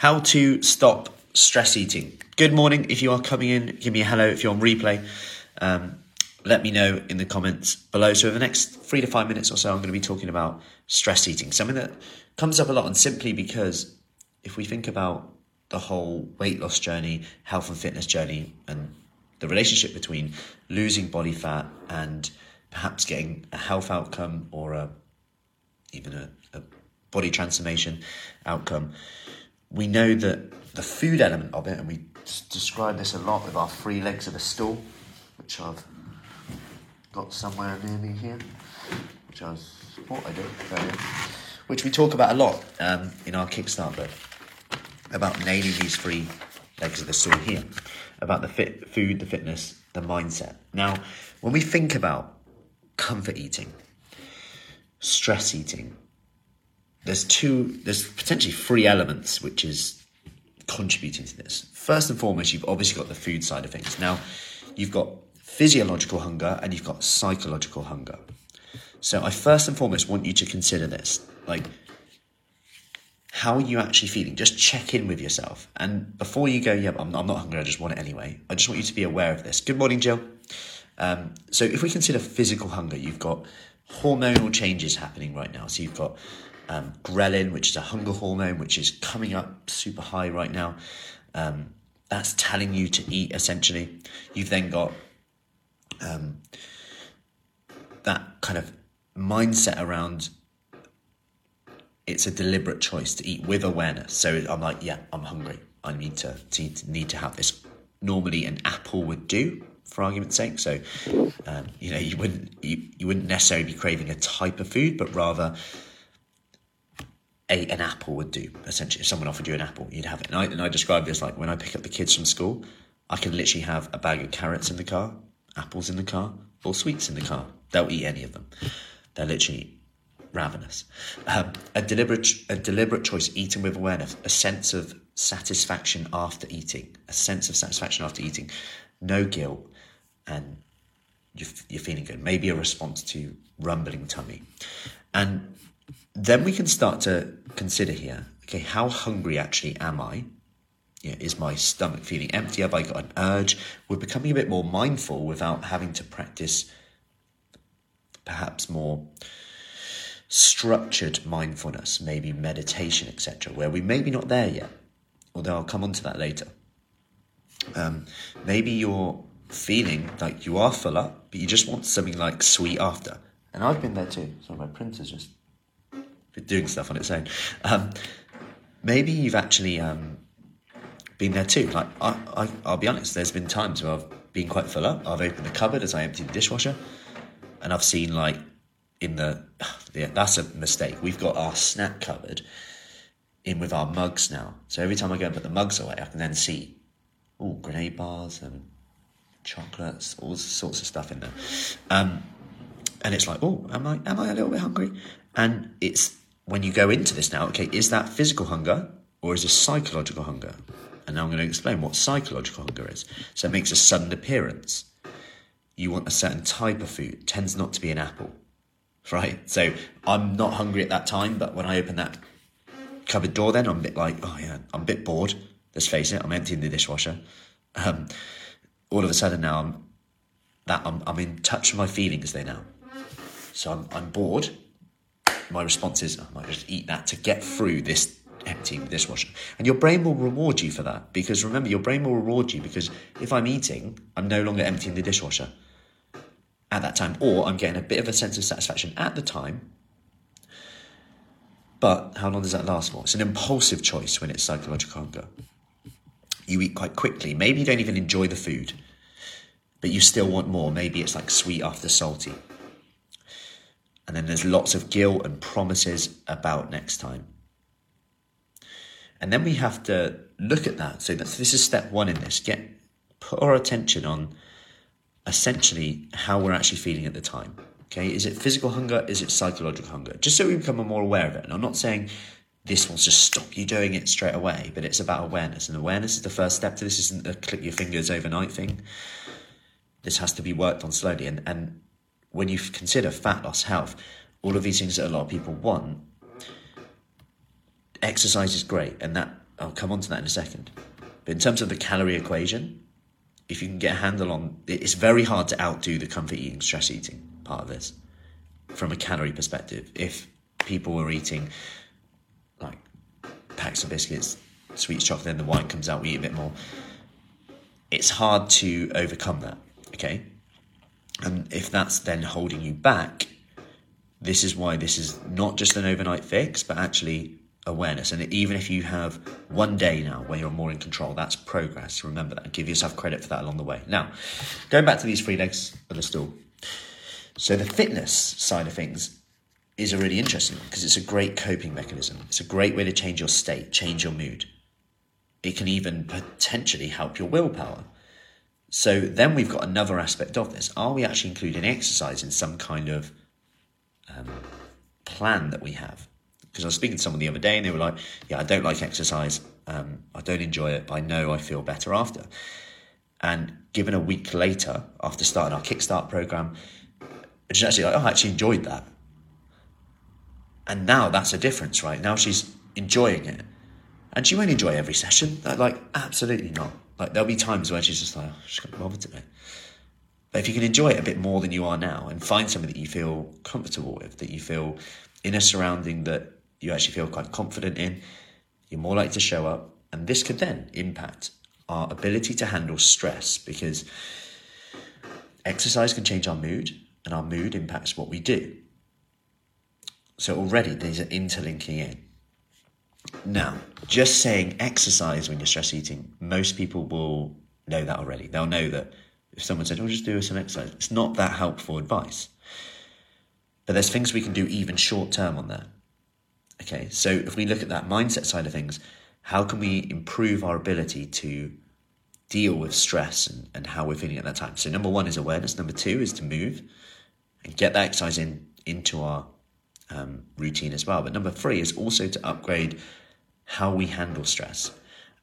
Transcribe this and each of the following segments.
How to stop stress eating. Good morning. If you are coming in, give me a hello. If you're on replay, um, let me know in the comments below. So, over the next three to five minutes or so, I'm going to be talking about stress eating, something that comes up a lot, and simply because if we think about the whole weight loss journey, health and fitness journey, and the relationship between losing body fat and perhaps getting a health outcome or a even a, a body transformation outcome, we know that the food element of it, and we describe this a lot with our three legs of a stool, which I've got somewhere near me here, which I thought I did, which we talk about a lot um, in our Kickstarter book about nailing these three legs of the stool here, about the fit food, the fitness, the mindset. Now, when we think about comfort eating, stress eating, there's two, there's potentially three elements which is contributing to this. First and foremost, you've obviously got the food side of things. Now, you've got physiological hunger and you've got psychological hunger. So, I first and foremost want you to consider this. Like, how are you actually feeling? Just check in with yourself. And before you go, yeah, I'm, I'm not hungry, I just want it anyway. I just want you to be aware of this. Good morning, Jill. Um, so, if we consider physical hunger, you've got hormonal changes happening right now. So, you've got um, ghrelin, which is a hunger hormone, which is coming up super high right now. Um, that's telling you to eat essentially. You've then got um, that kind of mindset around it's a deliberate choice to eat with awareness. So I'm like, yeah, I'm hungry. I need to, to need to have this. Normally, an apple would do, for argument's sake. So, um, you know, you wouldn't you, you wouldn't necessarily be craving a type of food, but rather a, an apple would do. Essentially, if someone offered you an apple, you'd have it. And I, and I describe this like when I pick up the kids from school, I can literally have a bag of carrots in the car, apples in the car, or sweets in the car. They'll eat any of them. They're literally ravenous. Um, a deliberate a deliberate choice, eating with awareness, a sense of satisfaction after eating, a sense of satisfaction after eating, no guilt, and you're, you're feeling good. Maybe a response to rumbling tummy, and then we can start to consider here okay, how hungry actually am I? Yeah, is my stomach feeling empty? Have I got an urge? We're becoming a bit more mindful without having to practice perhaps more structured mindfulness, maybe meditation, etc., where we maybe not there yet. Although I'll come on to that later. Um, maybe you're feeling like you are full up, but you just want something like sweet after. And I've been there too. So my printer's just doing stuff on its own. Um, maybe you've actually um, been there too. Like I, I, I'll be honest. There's been times where I've been quite full up. I've opened the cupboard as I emptied the dishwasher, and I've seen like in the yeah, that's a mistake. We've got our snack cupboard in with our mugs now. So every time I go and put the mugs away, I can then see all grenade bars and chocolates, all sorts of stuff in there. Um, and it's like, oh, am I am I a little bit hungry? And it's when you go into this now, okay, is that physical hunger or is it psychological hunger? And now I'm going to explain what psychological hunger is. So it makes a sudden appearance. You want a certain type of food, it tends not to be an apple, right? So I'm not hungry at that time, but when I open that cupboard door, then I'm a bit like, oh yeah, I'm a bit bored. Let's face it, I'm emptying the dishwasher. Um, all of a sudden now I'm that I'm, I'm in touch with my feelings there now. So I'm, I'm bored my response is, oh, I might just eat that to get through this emptying the dishwasher. And your brain will reward you for that because remember, your brain will reward you because if I'm eating, I'm no longer emptying the dishwasher at that time, or I'm getting a bit of a sense of satisfaction at the time. But how long does that last for? It's an impulsive choice when it's psychological hunger. You eat quite quickly. Maybe you don't even enjoy the food, but you still want more. Maybe it's like sweet after salty. And then there's lots of guilt and promises about next time. And then we have to look at that. So that's, this is step one in this. Get put our attention on essentially how we're actually feeling at the time. Okay, is it physical hunger? Is it psychological hunger? Just so we become more aware of it. And I'm not saying this will just stop you doing it straight away, but it's about awareness. And awareness is the first step to this. Isn't a click your fingers overnight thing. This has to be worked on slowly. And and when you consider fat loss, health, all of these things that a lot of people want, exercise is great, and that I'll come on to that in a second. But in terms of the calorie equation, if you can get a handle on it's very hard to outdo the comfort eating, stress eating part of this from a calorie perspective. If people were eating like packs of biscuits, sweets, chocolate, then the wine comes out, we eat a bit more. It's hard to overcome that, okay? And if that's then holding you back, this is why this is not just an overnight fix, but actually awareness. And even if you have one day now where you're more in control, that's progress. Remember that. Give yourself credit for that along the way. Now, going back to these three legs of the stool. So the fitness side of things is a really interesting because it's a great coping mechanism. It's a great way to change your state, change your mood. It can even potentially help your willpower. So then we've got another aspect of this. Are we actually including exercise in some kind of um, plan that we have? Because I was speaking to someone the other day and they were like, Yeah, I don't like exercise. Um, I don't enjoy it, but I know I feel better after. And given a week later, after starting our Kickstart program, she's actually like, Oh, I actually enjoyed that. And now that's a difference, right? Now she's enjoying it. And she won't enjoy every session. Like, absolutely not. Like, there'll be times where she's just like, oh, she's got bothered today. But if you can enjoy it a bit more than you are now and find something that you feel comfortable with, that you feel in a surrounding that you actually feel quite confident in, you're more likely to show up. And this could then impact our ability to handle stress because exercise can change our mood and our mood impacts what we do. So already these are interlinking in. Now, just saying exercise when you're stress eating, most people will know that already. They'll know that if someone said, oh, just do some exercise, it's not that helpful advice. But there's things we can do even short term on that. Okay, so if we look at that mindset side of things, how can we improve our ability to deal with stress and, and how we're feeling at that time? So, number one is awareness, number two is to move and get that exercise in into our um, routine as well. But number three is also to upgrade how we handle stress.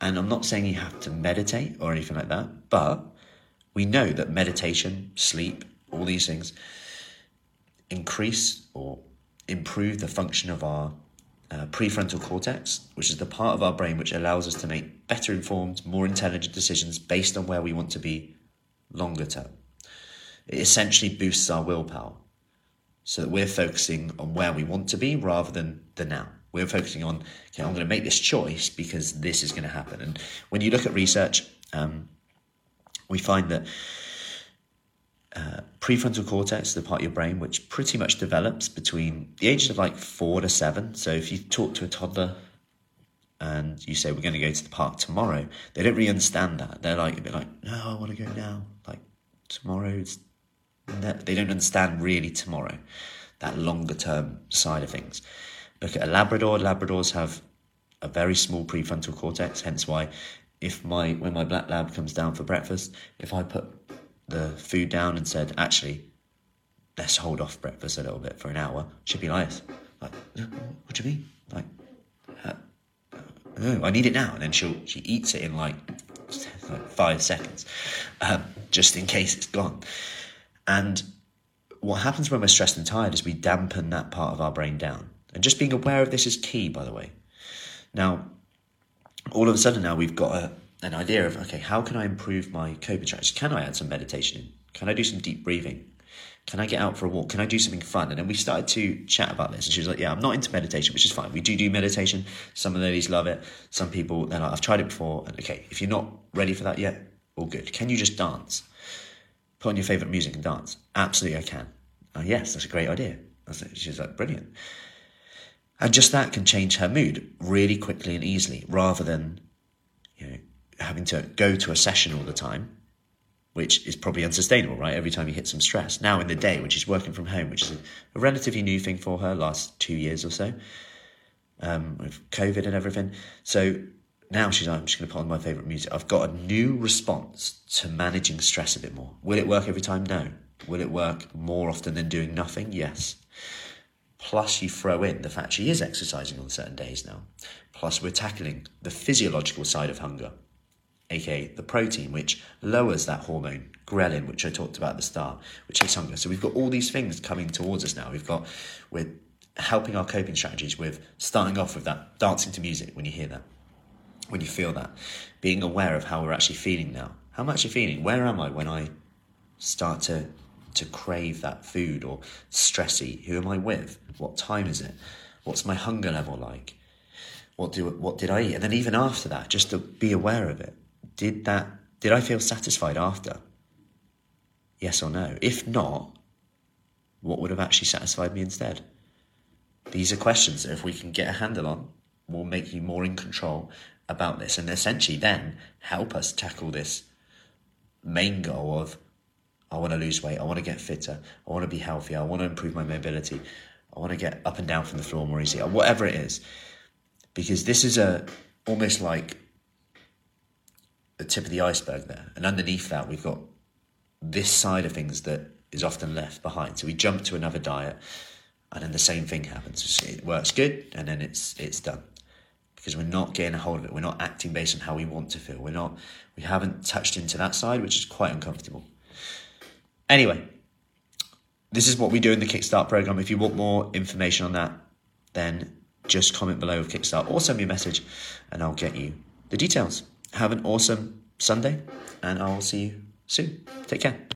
And I'm not saying you have to meditate or anything like that, but we know that meditation, sleep, all these things increase or improve the function of our uh, prefrontal cortex, which is the part of our brain which allows us to make better informed, more intelligent decisions based on where we want to be longer term. It essentially boosts our willpower so that we're focusing on where we want to be rather than the now. We're focusing on, okay, I'm going to make this choice because this is going to happen. And when you look at research, um, we find that uh, prefrontal cortex, the part of your brain which pretty much develops between the ages of like four to seven. So if you talk to a toddler and you say we're going to go to the park tomorrow, they don't really understand that. They're like a bit like, no, I want to go now. Like tomorrow, it's they don't understand really tomorrow, that longer term side of things. Look at a Labrador. Labradors have a very small prefrontal cortex, hence why if my when my black lab comes down for breakfast, if I put the food down and said, actually, let's hold off breakfast a little bit for an hour, she'd be like, like what do you mean? Like, uh, I need it now. And then she'll she eats it in like, like five seconds, um, just in case it's gone. And what happens when we're stressed and tired is we dampen that part of our brain down. And just being aware of this is key, by the way. Now, all of a sudden now we've got a, an idea of, okay, how can I improve my coping strategies? Can I add some meditation in? Can I do some deep breathing? Can I get out for a walk? Can I do something fun? And then we started to chat about this. And she was like, yeah, I'm not into meditation, which is fine. We do do meditation. Some of the ladies love it. Some people, they're like, I've tried it before. And okay, if you're not ready for that yet, all good. Can you just dance? Put on your favourite music and dance. Absolutely, I can. Oh, yes, that's a great idea. She's like, brilliant. And just that can change her mood really quickly and easily rather than you know, having to go to a session all the time, which is probably unsustainable, right? Every time you hit some stress. Now in the day, when she's working from home, which is a, a relatively new thing for her, last two years or so, um, with COVID and everything. So now she's like, I'm just going to put on my favourite music. I've got a new response to managing stress a bit more. Will it work every time? No. Will it work more often than doing nothing? Yes. Plus, you throw in the fact she is exercising on certain days now. Plus, we're tackling the physiological side of hunger, aka the protein, which lowers that hormone, ghrelin, which I talked about at the start, which is hunger. So we've got all these things coming towards us now. We've got, we're helping our coping strategies with starting off with that dancing to music when you hear that when you feel that. Being aware of how we're actually feeling now. How am I actually feeling? Where am I when I start to to crave that food or stressy? Who am I with? What time is it? What's my hunger level like? What do what did I eat? And then even after that, just to be aware of it. Did that did I feel satisfied after? Yes or no? If not, what would have actually satisfied me instead? These are questions that if we can get a handle on, will make you more in control about this and essentially then help us tackle this main goal of I want to lose weight, I want to get fitter, I want to be healthier, I want to improve my mobility, I want to get up and down from the floor more easily, or whatever it is. Because this is a almost like the tip of the iceberg there. And underneath that we've got this side of things that is often left behind. So we jump to another diet and then the same thing happens. It works good and then it's it's done because we're not getting a hold of it. We're not acting based on how we want to feel. We're not, we haven't touched into that side, which is quite uncomfortable. Anyway, this is what we do in the Kickstart program. If you want more information on that, then just comment below with Kickstart or send me a message and I'll get you the details. Have an awesome Sunday and I'll see you soon. Take care.